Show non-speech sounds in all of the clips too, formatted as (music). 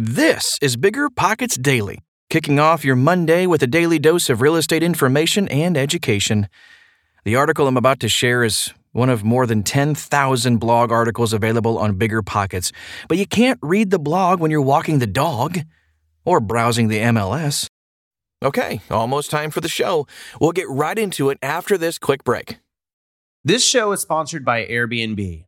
This is Bigger Pockets Daily, kicking off your Monday with a daily dose of real estate information and education. The article I'm about to share is one of more than 10,000 blog articles available on Bigger Pockets, but you can't read the blog when you're walking the dog or browsing the MLS. Okay, almost time for the show. We'll get right into it after this quick break. This show is sponsored by Airbnb.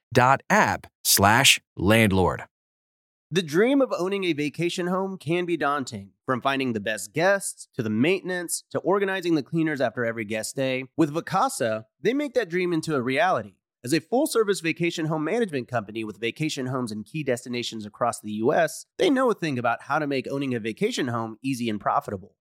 Rent.app slash landlord. The dream of owning a vacation home can be daunting. From finding the best guests, to the maintenance, to organizing the cleaners after every guest day. With Vacasa, they make that dream into a reality. As a full service vacation home management company with vacation homes in key destinations across the US, they know a thing about how to make owning a vacation home easy and profitable.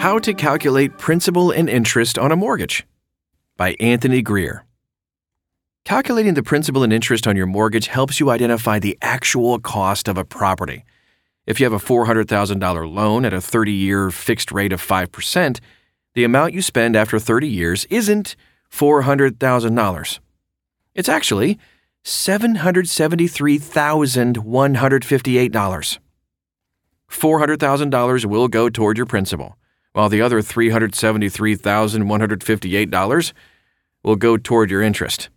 How to calculate principal and interest on a mortgage by Anthony Greer. Calculating the principal and interest on your mortgage helps you identify the actual cost of a property. If you have a $400,000 loan at a 30 year fixed rate of 5%, the amount you spend after 30 years isn't $400,000. It's actually $773,158. $400,000 will go toward your principal, while the other $373,158 will go toward your interest.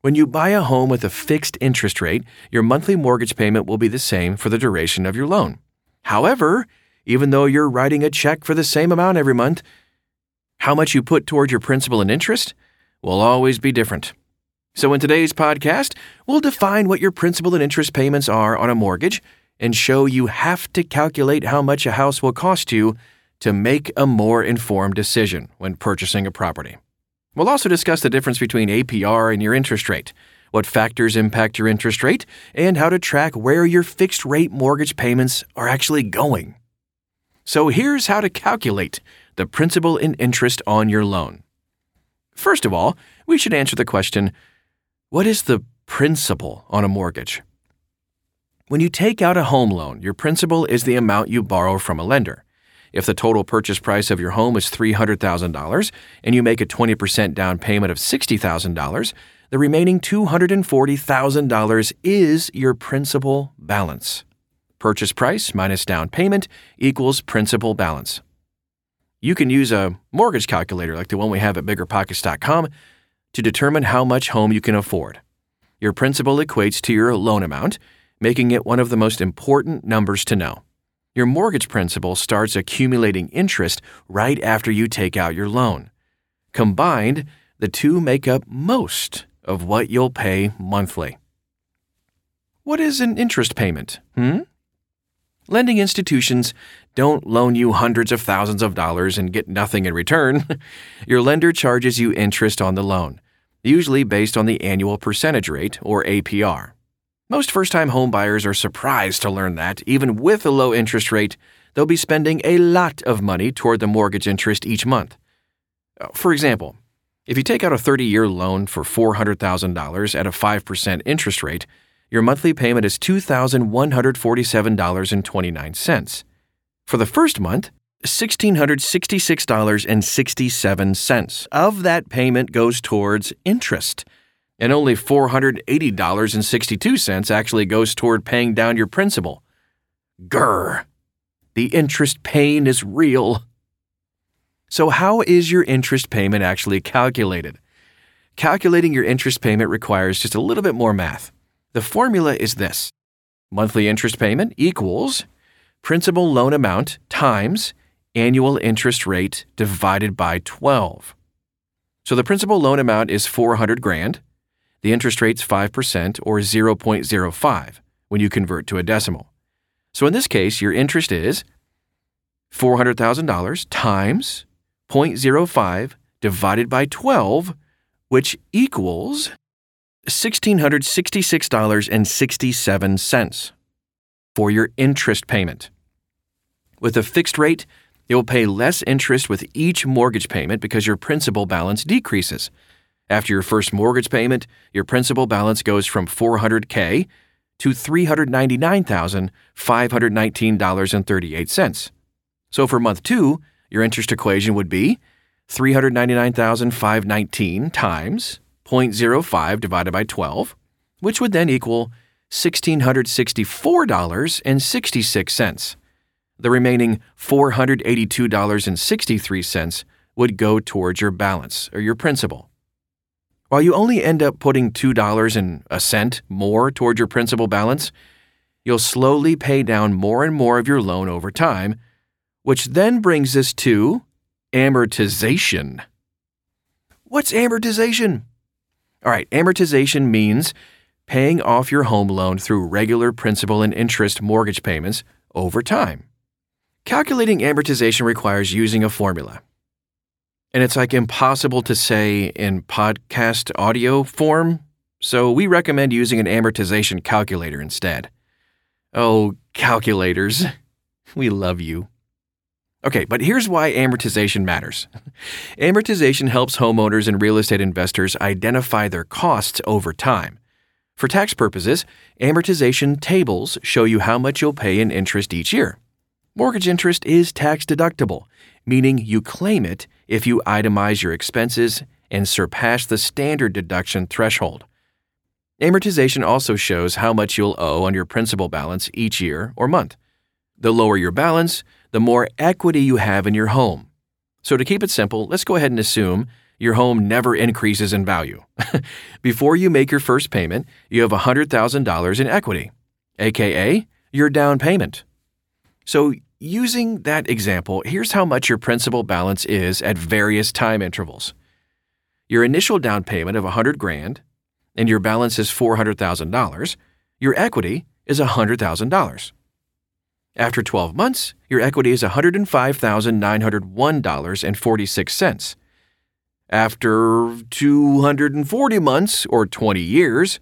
When you buy a home with a fixed interest rate, your monthly mortgage payment will be the same for the duration of your loan. However, even though you're writing a check for the same amount every month, how much you put toward your principal and interest will always be different. So, in today's podcast, we'll define what your principal and interest payments are on a mortgage and show you have to calculate how much a house will cost you to make a more informed decision when purchasing a property. We'll also discuss the difference between APR and your interest rate, what factors impact your interest rate, and how to track where your fixed rate mortgage payments are actually going. So here's how to calculate the principal and interest on your loan. First of all, we should answer the question what is the principal on a mortgage? When you take out a home loan, your principal is the amount you borrow from a lender. If the total purchase price of your home is $300,000 and you make a 20% down payment of $60,000, the remaining $240,000 is your principal balance. Purchase price minus down payment equals principal balance. You can use a mortgage calculator like the one we have at biggerpockets.com to determine how much home you can afford. Your principal equates to your loan amount making it one of the most important numbers to know. Your mortgage principal starts accumulating interest right after you take out your loan. Combined, the two make up most of what you'll pay monthly. What is an interest payment? Hmm? Lending institutions don't loan you hundreds of thousands of dollars and get nothing in return. (laughs) Your lender charges you interest on the loan, usually based on the annual percentage rate, or APR. Most first time homebuyers are surprised to learn that, even with a low interest rate, they'll be spending a lot of money toward the mortgage interest each month. Uh, for example, if you take out a 30 year loan for $400,000 at a 5% interest rate, your monthly payment is $2,147.29. For the first month, $1,666.67 of that payment goes towards interest, and only $480.62 actually goes toward paying down your principal. Grr! The interest pain is real. So, how is your interest payment actually calculated? Calculating your interest payment requires just a little bit more math. The formula is this monthly interest payment equals principal loan amount times annual interest rate divided by 12. So the principal loan amount is 400 grand. The interest rate's 5% or 0.05 when you convert to a decimal. So in this case, your interest is $400,000 times 0.05 divided by 12, which equals $1,666.67 for your interest payment. With a fixed rate, you'll pay less interest with each mortgage payment because your principal balance decreases. After your first mortgage payment, your principal balance goes from 400K to $399,519.38. So for month 2, your interest equation would be 399,519 times 0.05 divided by 12, which would then equal $1,664.66. The remaining $482.63 would go towards your balance or your principal. While you only end up putting $2 and a cent more toward your principal balance, you'll slowly pay down more and more of your loan over time, which then brings us to amortization. What's amortization? All right, amortization means paying off your home loan through regular principal and interest mortgage payments over time. Calculating amortization requires using a formula. And it's like impossible to say in podcast audio form, so we recommend using an amortization calculator instead. Oh, calculators, (laughs) we love you. Okay, but here's why amortization matters. (laughs) amortization helps homeowners and real estate investors identify their costs over time. For tax purposes, amortization tables show you how much you'll pay in interest each year. Mortgage interest is tax deductible, meaning you claim it if you itemize your expenses and surpass the standard deduction threshold. Amortization also shows how much you'll owe on your principal balance each year or month. The lower your balance, the more equity you have in your home. So, to keep it simple, let's go ahead and assume your home never increases in value. (laughs) Before you make your first payment, you have $100,000 in equity, aka your down payment. So, using that example, here's how much your principal balance is at various time intervals. Your initial down payment of 100 grand and your balance is $400,000, your equity is $100,000. After 12 months, your equity is $105,901.46. After 240 months, or 20 years,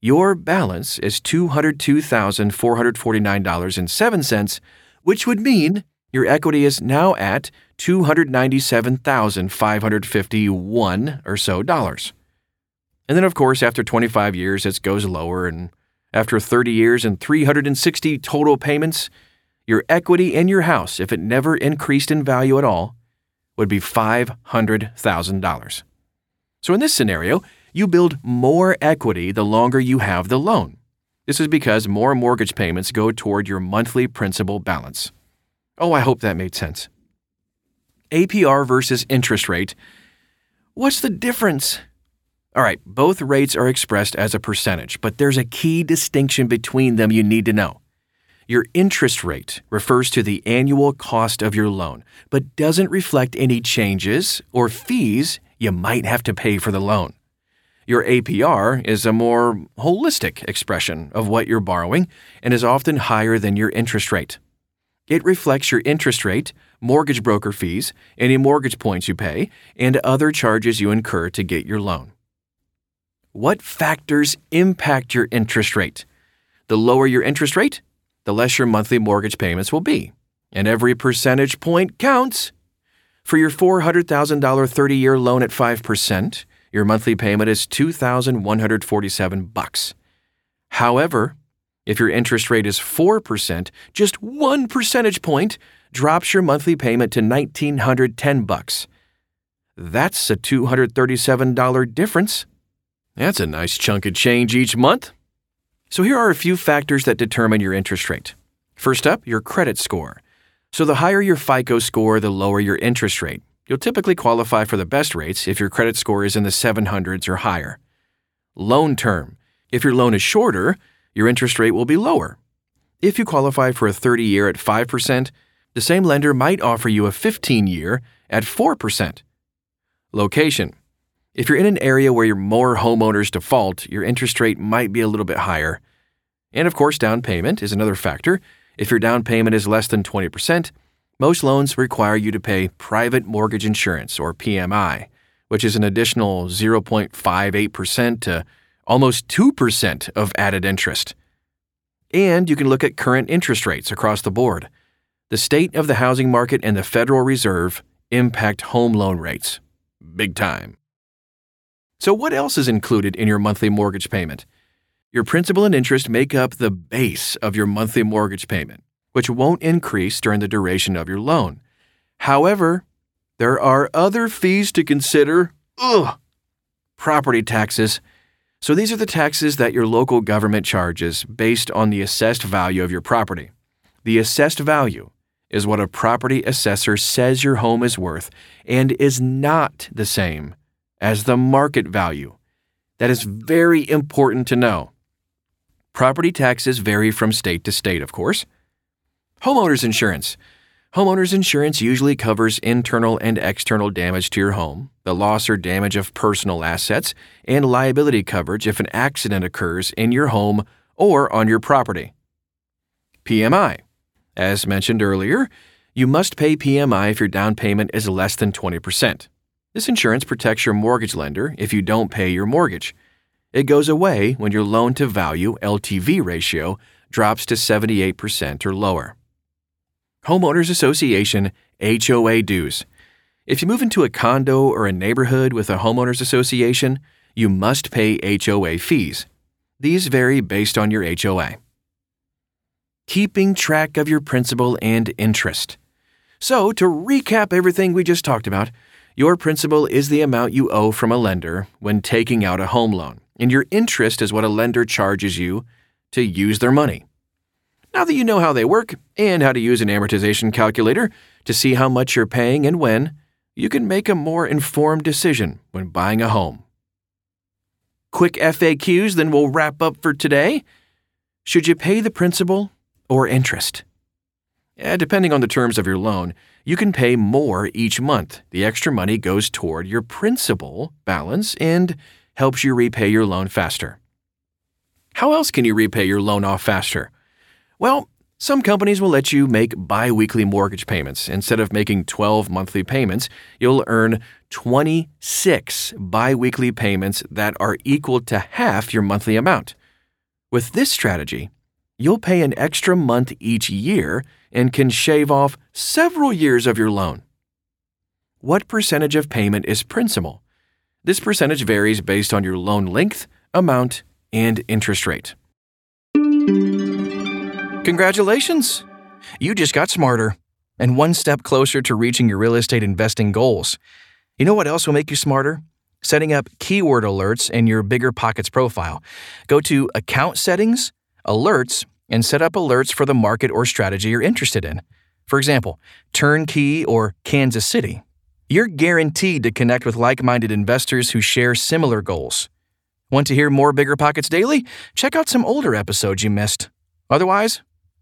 your balance is $202,449.07, which would mean your equity is now at 297,551 or so dollars. And then, of course, after 25 years, it goes lower and after 30 years and 360 total payments, your equity in your house, if it never increased in value at all, would be $500,000. So in this scenario, you build more equity the longer you have the loan. This is because more mortgage payments go toward your monthly principal balance. Oh, I hope that made sense. APR versus interest rate. What's the difference? All right, both rates are expressed as a percentage, but there's a key distinction between them you need to know. Your interest rate refers to the annual cost of your loan, but doesn't reflect any changes or fees you might have to pay for the loan. Your APR is a more holistic expression of what you're borrowing and is often higher than your interest rate. It reflects your interest rate, mortgage broker fees, any mortgage points you pay, and other charges you incur to get your loan. What factors impact your interest rate? The lower your interest rate, the less your monthly mortgage payments will be. And every percentage point counts. For your $400,000 30 year loan at 5%, your monthly payment is 2147 bucks. However, if your interest rate is 4%, just 1 percentage point drops your monthly payment to 1910 bucks. That's a $237 difference. That's a nice chunk of change each month. So here are a few factors that determine your interest rate. First up, your credit score. So the higher your FICO score, the lower your interest rate. You'll typically qualify for the best rates if your credit score is in the 700s or higher. Loan term. If your loan is shorter, your interest rate will be lower. If you qualify for a 30 year at 5%, the same lender might offer you a 15 year at 4%. Location. If you're in an area where more homeowners default, your interest rate might be a little bit higher. And of course, down payment is another factor. If your down payment is less than 20%, most loans require you to pay private mortgage insurance or PMI, which is an additional 0.58% to almost 2% of added interest. And you can look at current interest rates across the board. The state of the housing market and the Federal Reserve impact home loan rates. Big time. So, what else is included in your monthly mortgage payment? Your principal and interest make up the base of your monthly mortgage payment, which won't increase during the duration of your loan. However, there are other fees to consider. Ugh! Property taxes. So, these are the taxes that your local government charges based on the assessed value of your property. The assessed value is what a property assessor says your home is worth and is not the same as the market value. That is very important to know. Property taxes vary from state to state, of course. Homeowners insurance. Homeowners insurance usually covers internal and external damage to your home, the loss or damage of personal assets, and liability coverage if an accident occurs in your home or on your property. PMI. As mentioned earlier, you must pay PMI if your down payment is less than 20%. This insurance protects your mortgage lender if you don't pay your mortgage. It goes away when your loan to value LTV ratio drops to 78% or lower. Homeowners Association HOA dues. If you move into a condo or a neighborhood with a homeowners association, you must pay HOA fees. These vary based on your HOA. Keeping track of your principal and interest. So, to recap everything we just talked about, your principal is the amount you owe from a lender when taking out a home loan, and your interest is what a lender charges you to use their money. Now that you know how they work and how to use an amortization calculator to see how much you're paying and when, you can make a more informed decision when buying a home. Quick FAQs, then we'll wrap up for today. Should you pay the principal or interest? Eh, depending on the terms of your loan, you can pay more each month. The extra money goes toward your principal balance and helps you repay your loan faster. How else can you repay your loan off faster? Well, some companies will let you make bi weekly mortgage payments. Instead of making 12 monthly payments, you'll earn 26 bi weekly payments that are equal to half your monthly amount. With this strategy, you'll pay an extra month each year and can shave off several years of your loan. What percentage of payment is principal? This percentage varies based on your loan length, amount, and interest rate. Congratulations! You just got smarter and one step closer to reaching your real estate investing goals. You know what else will make you smarter? Setting up keyword alerts in your Bigger Pockets profile. Go to Account Settings, Alerts, and set up alerts for the market or strategy you're interested in. For example, turnkey or Kansas City. you're guaranteed to connect with like minded investors who share similar goals. Want to hear more Bigger Pockets Daily? Check out some older episodes you missed. Otherwise,